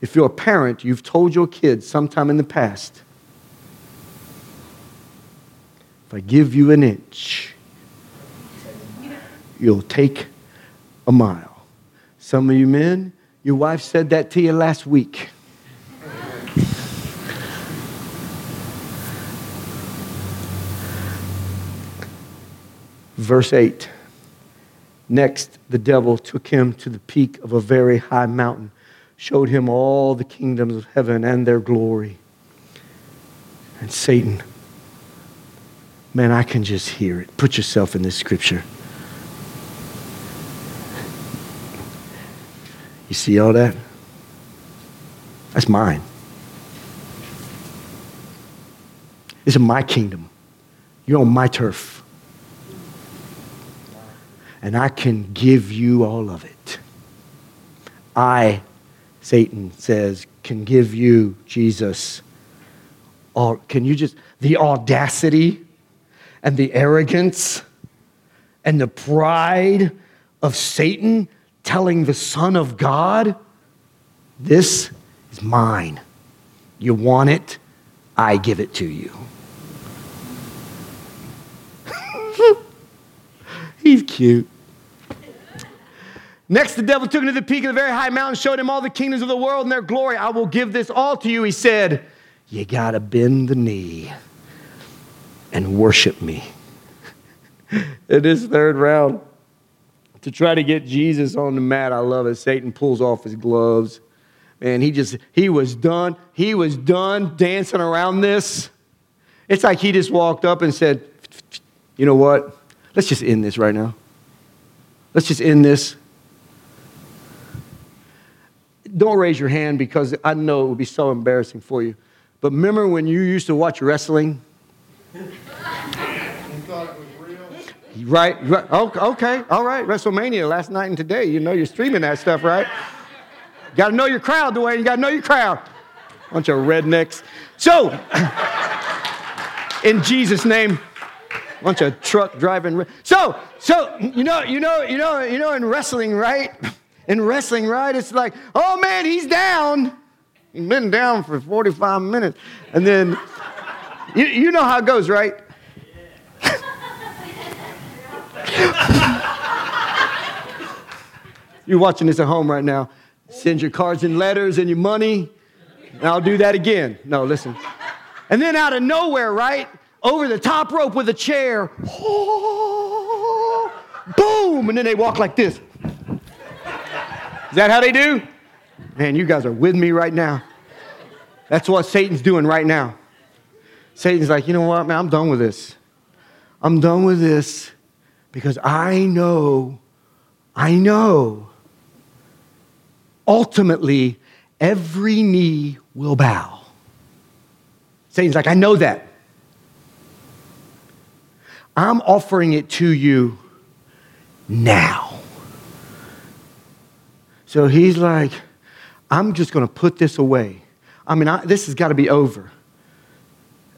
If you're a parent, you've told your kids sometime in the past, if I give you an inch, you'll take a mile. Some of you men, your wife said that to you last week. Verse 8. Next, the devil took him to the peak of a very high mountain, showed him all the kingdoms of heaven and their glory. And Satan, man, I can just hear it. Put yourself in this scripture. You see all that? That's mine. This is my kingdom. You're on my turf and I can give you all of it. I, Satan says, can give you, Jesus, all, can you just, the audacity and the arrogance and the pride of Satan telling the Son of God, this is mine. You want it? I give it to you. [laughs] He's cute. Next, the devil took him to the peak of the very high mountain, showed him all the kingdoms of the world and their glory. I will give this all to you, he said. You got to bend the knee and worship me. [laughs] in third round, to try to get Jesus on the mat, I love it. Satan pulls off his gloves. Man, he just, he was done. He was done dancing around this. It's like he just walked up and said, You know what? Let's just end this right now. Let's just end this don't raise your hand because I know it would be so embarrassing for you. But remember when you used to watch wrestling? Right, right. Okay, all right. WrestleMania last night and today. You know you're streaming that stuff, right? Got to know your crowd, Dwayne. You got to know your crowd. Bunch of rednecks. So, in Jesus' name, bunch of truck driving. So, so you know, you know, you know, you know, in wrestling, right? In wrestling, right? It's like, oh man, he's down. He's been down for 45 minutes. And then, [laughs] you, you know how it goes, right? [laughs] You're watching this at home right now. Send your cards and letters and your money, and I'll do that again. No, listen. And then out of nowhere, right? Over the top rope with a chair. Oh, [laughs] boom! And then they walk like this. Is that how they do? Man, you guys are with me right now. That's what Satan's doing right now. Satan's like, you know what, man, I'm done with this. I'm done with this because I know, I know, ultimately, every knee will bow. Satan's like, I know that. I'm offering it to you now. So he's like, I'm just going to put this away. I mean, I, this has got to be over.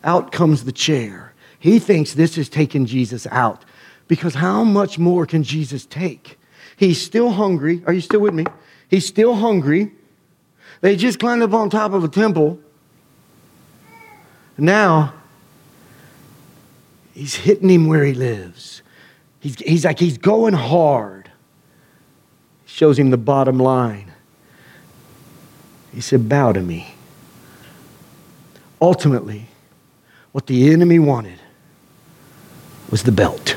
Out comes the chair. He thinks this is taking Jesus out because how much more can Jesus take? He's still hungry. Are you still with me? He's still hungry. They just climbed up on top of a temple. Now, he's hitting him where he lives. He's, he's like, he's going hard shows him the bottom line. He said, Bow to me. Ultimately, what the enemy wanted was the belt.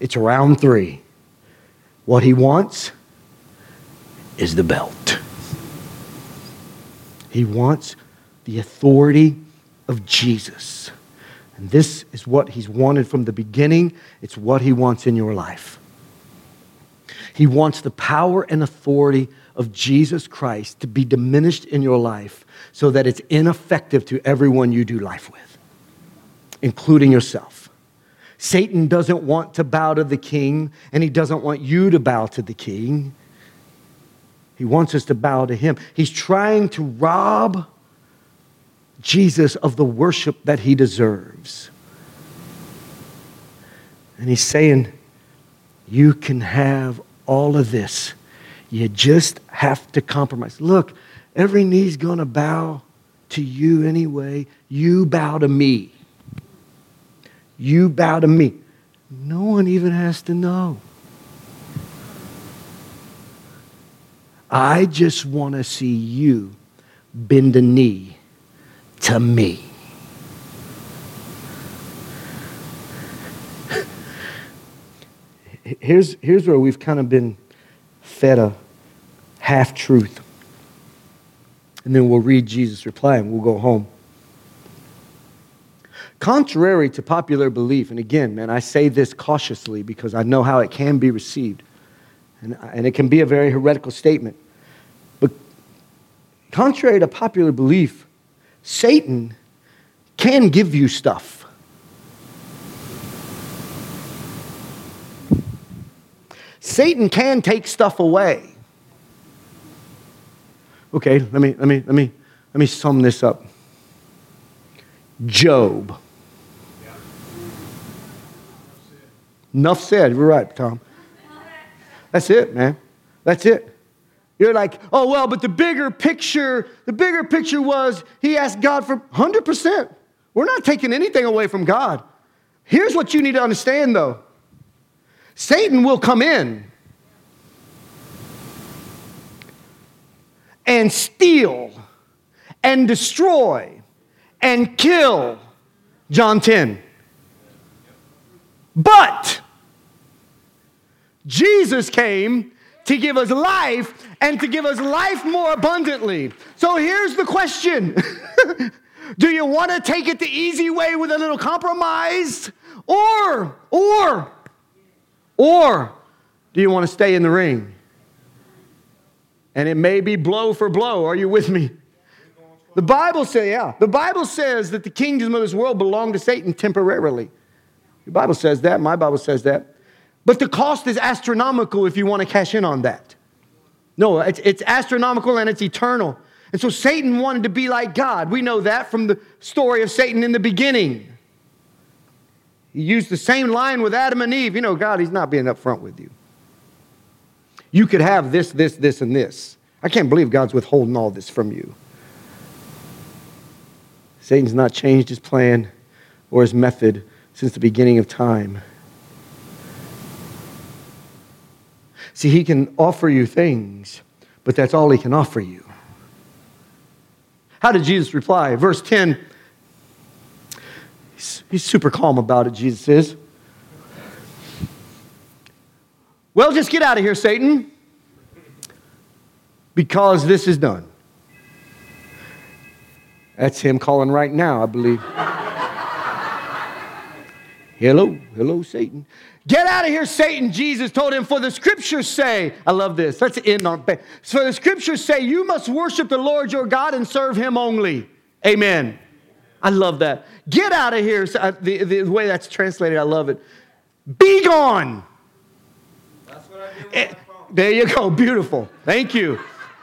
It's round three. What he wants is the belt. He wants the authority of Jesus. And this is what he's wanted from the beginning. It's what he wants in your life. He wants the power and authority of Jesus Christ to be diminished in your life so that it's ineffective to everyone you do life with, including yourself. Satan doesn't want to bow to the king, and he doesn't want you to bow to the king. He wants us to bow to him. He's trying to rob Jesus of the worship that he deserves. And he's saying, You can have all of this. You just have to compromise. Look, every knee's going to bow to you anyway. You bow to me. You bow to me. No one even has to know. I just want to see you bend a knee to me. Here's, here's where we've kind of been fed a half truth. And then we'll read Jesus' reply and we'll go home. Contrary to popular belief, and again, man, I say this cautiously because I know how it can be received, and, and it can be a very heretical statement. But contrary to popular belief, Satan can give you stuff. Satan can take stuff away. Okay, let me let me let me let me sum this up. Job. Enough said. We're right, Tom. That's it, man. That's it. You're like, oh, well, but the bigger picture, the bigger picture was he asked God for 100%. We're not taking anything away from God. Here's what you need to understand, though Satan will come in and steal and destroy and kill. John 10. But Jesus came to give us life and to give us life more abundantly. So here's the question [laughs] Do you want to take it the easy way with a little compromise? Or, or, or do you want to stay in the ring? And it may be blow for blow. Are you with me? The Bible says, yeah, the Bible says that the kingdom of this world belong to Satan temporarily. The Bible says that, my Bible says that. But the cost is astronomical if you want to cash in on that. No, it's, it's astronomical and it's eternal. And so Satan wanted to be like God. We know that from the story of Satan in the beginning. He used the same line with Adam and Eve. You know, God, He's not being upfront with you. You could have this, this, this, and this. I can't believe God's withholding all this from you. Satan's not changed his plan or his method since the beginning of time. See, he can offer you things, but that's all he can offer you. How did Jesus reply? Verse 10. He's, he's super calm about it, Jesus is. Well, just get out of here, Satan, because this is done. That's him calling right now, I believe. hello, hello, Satan. Get out of here, Satan, Jesus told him, for the scriptures say, I love this. Let's end on For the scriptures say, you must worship the Lord your God and serve him only. Amen. I love that. Get out of here. Uh, the, the way that's translated, I love it. Be gone. That's what I It, there you go. Beautiful. Thank you.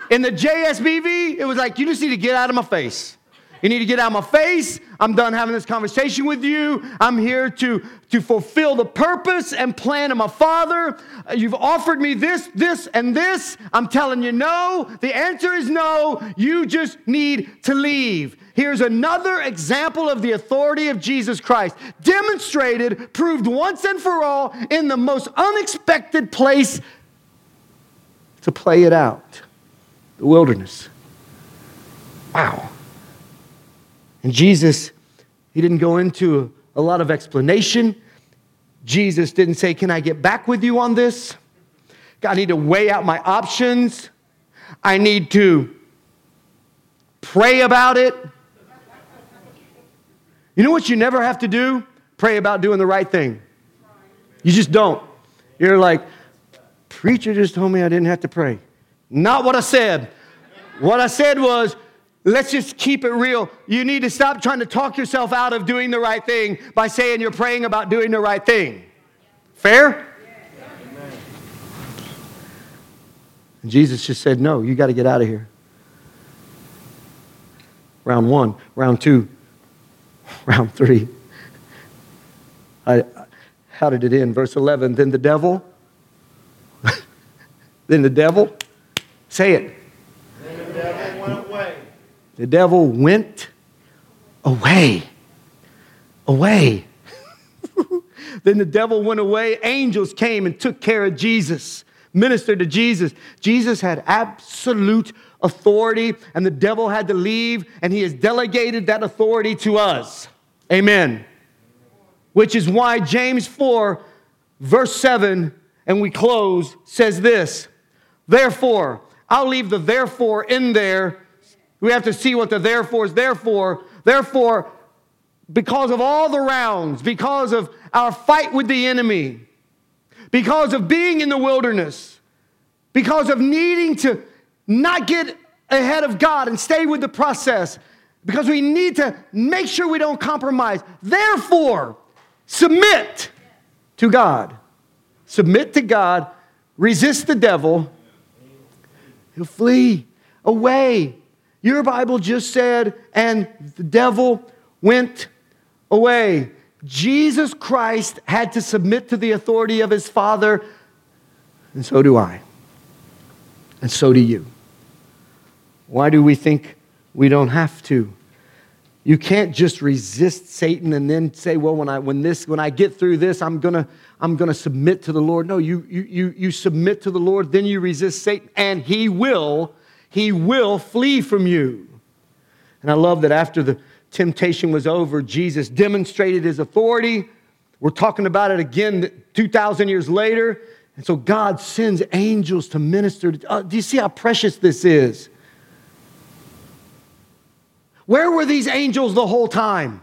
In the JSBV, it was like, you just need to get out of my face. You need to get out of my face. I'm done having this conversation with you. I'm here to, to fulfill the purpose and plan of my Father. You've offered me this, this, and this. I'm telling you no. The answer is no. You just need to leave. Here's another example of the authority of Jesus Christ, demonstrated, proved once and for all in the most unexpected place to play it out the wilderness. Wow. And Jesus, he didn't go into a lot of explanation. Jesus didn't say, Can I get back with you on this? I need to weigh out my options. I need to pray about it. You know what you never have to do? Pray about doing the right thing. You just don't. You're like, preacher just told me I didn't have to pray. Not what I said. What I said was, let's just keep it real. You need to stop trying to talk yourself out of doing the right thing by saying you're praying about doing the right thing. Fair? And Jesus just said, No, you got to get out of here. Round one, round two, [laughs] round three. I, how did it end? Verse 11. Then the devil, [laughs] then the devil, say it. Then the devil went away. The devil went away. Away. [laughs] then the devil went away. Angels came and took care of Jesus, ministered to Jesus. Jesus had absolute authority, and the devil had to leave, and he has delegated that authority to us. Amen. Which is why James 4, verse 7, and we close, says this Therefore, I'll leave the therefore in there. We have to see what the therefore is. Therefore, therefore, because of all the rounds, because of our fight with the enemy, because of being in the wilderness, because of needing to not get ahead of God and stay with the process, because we need to make sure we don't compromise. Therefore, submit to God. Submit to God, resist the devil, he'll flee away. Your Bible just said, and the devil went away. Jesus Christ had to submit to the authority of his Father, and so do I. And so do you. Why do we think we don't have to? You can't just resist Satan and then say, well, when I, when this, when I get through this, I'm gonna, I'm gonna submit to the Lord. No, you, you, you, you submit to the Lord, then you resist Satan, and he will, he will flee from you. And I love that after the temptation was over, Jesus demonstrated his authority. We're talking about it again 2,000 years later. And so God sends angels to minister. To, uh, do you see how precious this is? Where were these angels the whole time?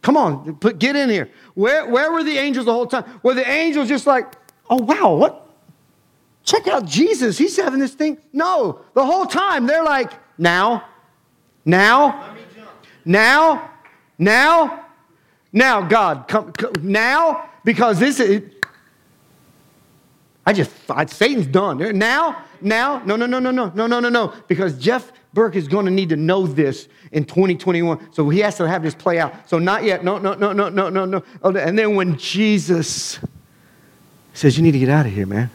Come on, put, get in here. Where, where were the angels the whole time? Were the angels just like, oh, wow, what? Check out Jesus. He's having this thing. No, the whole time they're like, now, now, now, now, now, God, come, come now, because this is, I just, I, Satan's done. Now, now, no, no, no, no, no, no, no, no, no, because Jeff Burke is going to need to know this in 2021. So he has to have this play out. So not yet. No, no, no, no, no, no, no. Oh, and then when Jesus says, You need to get out of here, man.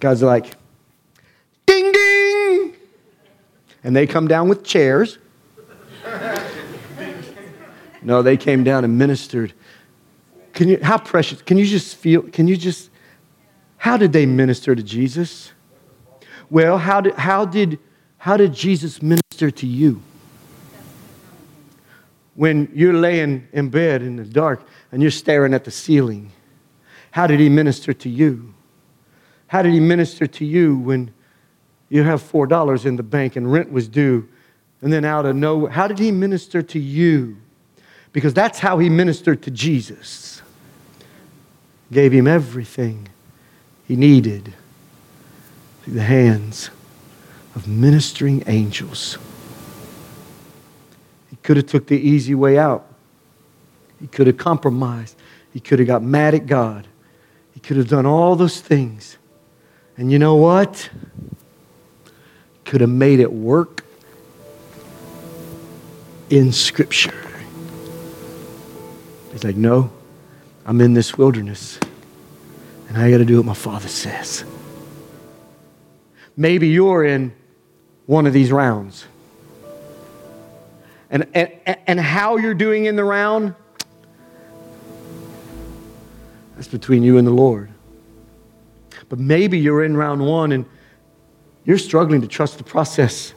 God's like, Ding, ding. And they come down with chairs. [laughs] no, they came down and ministered. Can you, how precious, can you just feel, can you just, how did they minister to Jesus? Well, how did, how did, how did Jesus minister to you? When you're laying in bed in the dark and you're staring at the ceiling, how did he minister to you? How did he minister to you when you have $4 in the bank and rent was due and then out of nowhere? How did he minister to you? Because that's how he ministered to Jesus. Gave him everything he needed through the hands of ministering angels. He could have took the easy way out. He could have compromised. He could have got mad at God. He could have done all those things. And you know what? Could have made it work in Scripture. He's like, no, I'm in this wilderness. And I got to do what my Father says. Maybe you're in one of these rounds. And, and, and how you're doing in the round, that's between you and the Lord. But maybe you're in round one and you're struggling to trust the process.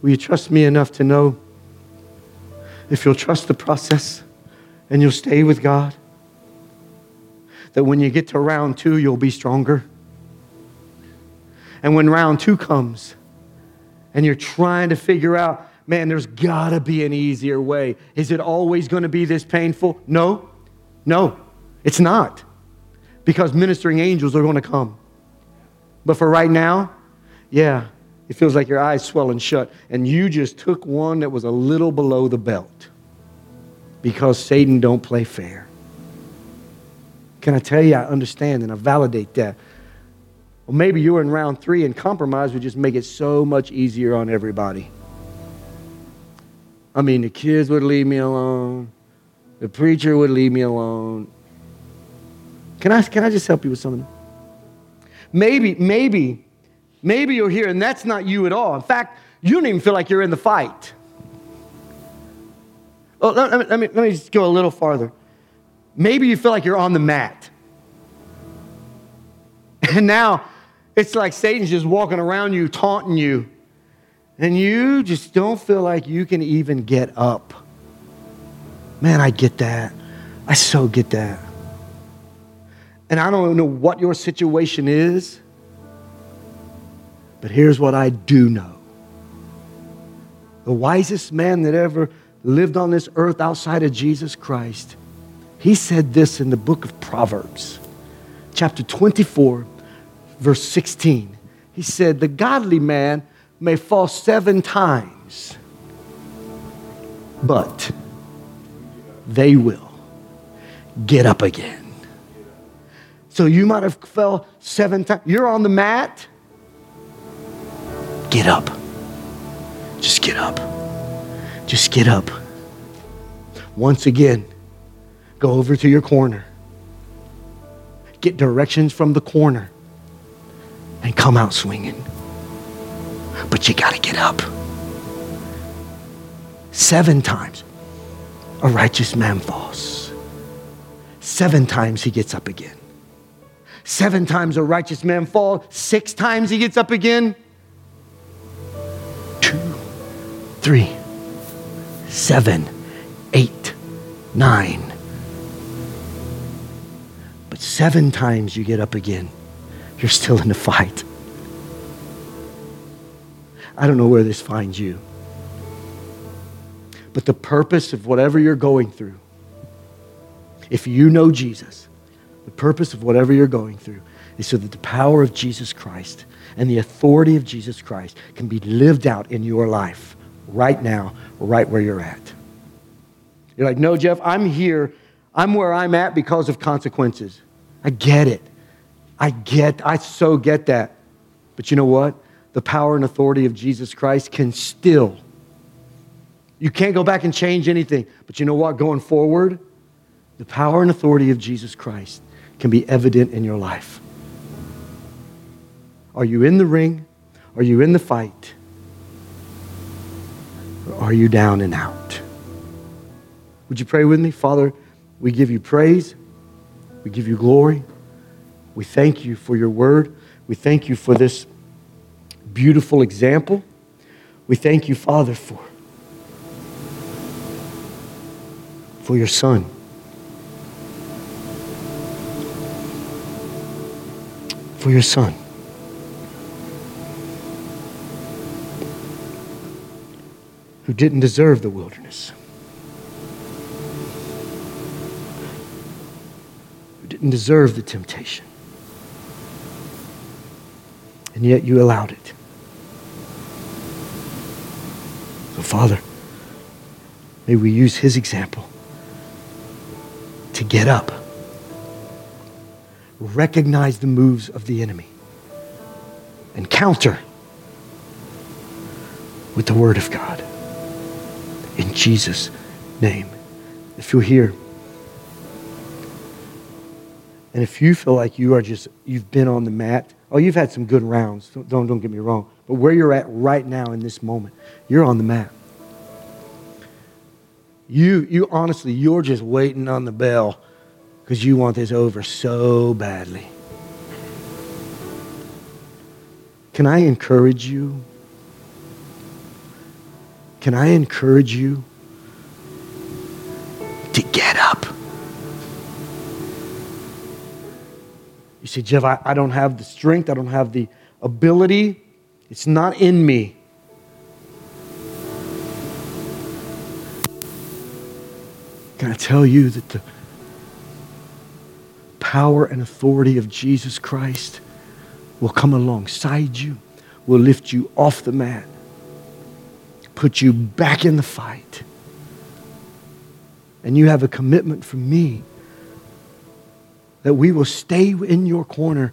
Will you trust me enough to know if you'll trust the process and you'll stay with God? That when you get to round two, you'll be stronger. And when round two comes and you're trying to figure out, man, there's got to be an easier way. Is it always to be this painful? No, no, it's not. Because ministering angels are to come. But for right now, yeah, it feels like your eyes swelling shut, and you just took one that was a little below the belt. Because Satan don't play fair. Can I tell you, I understand and I validate that. Well, maybe you were in round three and compromise would just make it so much easier on everybody. I mean, the kids would leave me alone, the preacher would leave me alone. Can I, can I just help you with something? Maybe, maybe, maybe you're here and that's not you at all. In fact, you don't even feel like you're in the fight. Oh, let, let, me, let me just go a little farther. Maybe you feel like you're on the mat. [laughs] And now it's like Satan's just walking around you, taunting you. And you just don't feel like you can even get up. Man, I get that. I so get that. And I don't know what your situation is, but here's what I do know the wisest man that ever lived on this earth outside of Jesus Christ, he said this in the book of Proverbs, chapter 24, verse 16. He said, The godly man may fall seven times, but they will get up again. So you might have fell seven times. You're on the mat. Get up. Just get up. Just get up. Once again, go over to your corner. Get directions from the corner and come out swinging. But you got to get up. Seven times a righteous man falls. Seven times he gets up again. Seven times a righteous man falls. Six times he gets up again. Two, three, seven, eight, nine. Seven times you get up again you're still in the fight. I don't know where this finds you. But the purpose of whatever you're going through, if you know Jesus, the purpose of whatever you're going through is so that the power of Jesus Christ and the authority of Jesus Christ can be lived out in your life right now, right where you're at. You're like, no, Jeff, I'm here. I'm where I'm at because of consequences. I get it. I get, I so get that. But you know what? The power and authority of Jesus Christ can still. You can't go back and change anything. But you know what? Going forward, the power and authority of Jesus Christ can be evident in your life. Are you in the ring? Are you in the fight? Or are you down and out? Would you pray with me? Father, we give you praise. We give you glory. We thank you for your word. We thank you for this beautiful example. We thank you, Father, for, for your son. For your son. Who didn't deserve the wilderness. Didn't deserve the temptation and yet you allowed it. So, Father, may we use his example to get up, recognize the moves of the enemy, and counter with the Word of God. In Jesus' name. If you're here, and if you feel like you are just, you've been on the mat, Oh, you've had some good rounds. Don't, don't, don't get me wrong. But where you're at right now in this moment, you're on the mat. You, you honestly, you're just waiting on the bell because you want this over so badly. Can I encourage you? Can I encourage you to get up? You say, Jeff, I, I don't have the strength, I don't have the ability, it's not in me. Can I tell you that the power and authority of Jesus Christ will come alongside you, will lift you off the mat, put you back in the fight? And you have a commitment from me that we will stay in your corner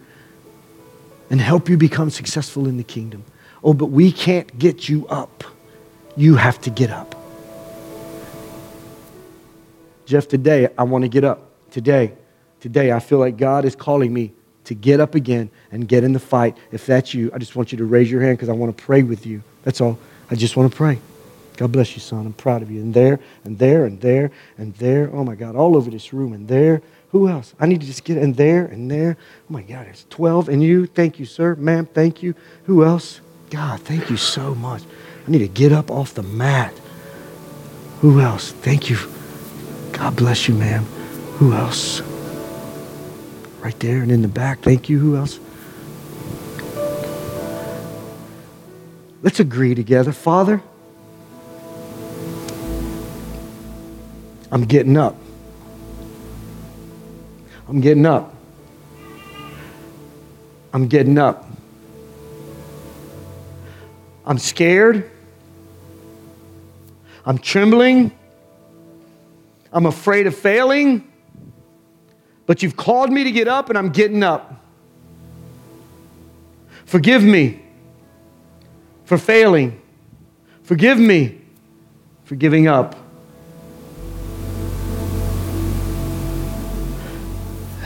and help you become successful in the kingdom. Oh, but we can't get you up. You have to get up. Jeff, today I want to get up. Today, today I feel like God is calling me to get up again and get in the fight. If that's you, I just want you to raise your hand because I want to pray with you. That's all. I just want to pray. God bless you, son. I'm proud of you. And there, and there, and there, and there. Oh my God, all over this room, and there. Who else? I need to just get in there and there. Oh my God, it's 12. And you, thank you, sir. Ma'am, thank you. Who else? God, thank you so much. I need to get up off the mat. Who else? Thank you. God bless you, ma'am. Who else? Right there and in the back. Thank you. Who else? Let's agree together. Father, I'm getting up. I'm getting up. I'm getting up. I'm scared. I'm trembling. I'm afraid of failing. But you've called me to get up, and I'm getting up. Forgive me for failing. Forgive me for giving up.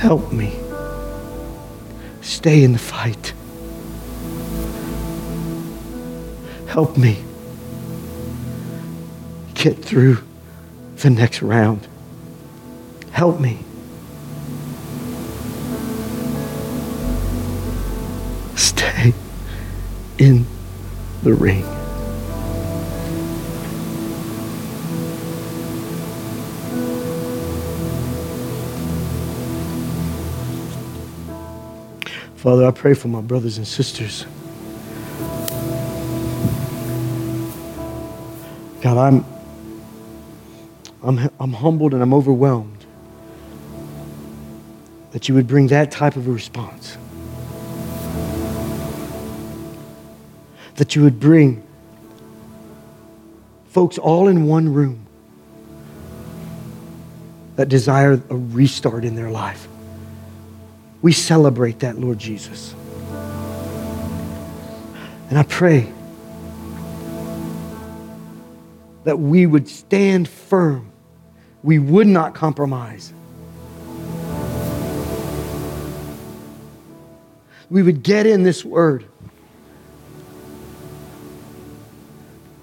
Help me stay in the fight. Help me get through the next round. Help me. Stay in the ring. Father, I pray for my brothers and sisters. God, I'm, I'm, I'm humbled and I'm overwhelmed that you would bring that type of a response. That you would bring folks all in one room that desire a restart in their life. We celebrate that, Lord Jesus. And I pray that we would stand firm. We would not compromise. We would get in this word.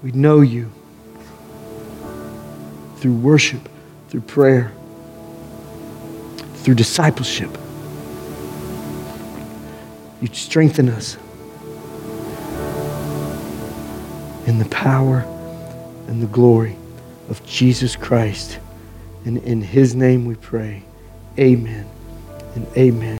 We know you through worship, through prayer, through discipleship. You'd strengthen us in the power and the glory of Jesus Christ. And in his name we pray. Amen and amen.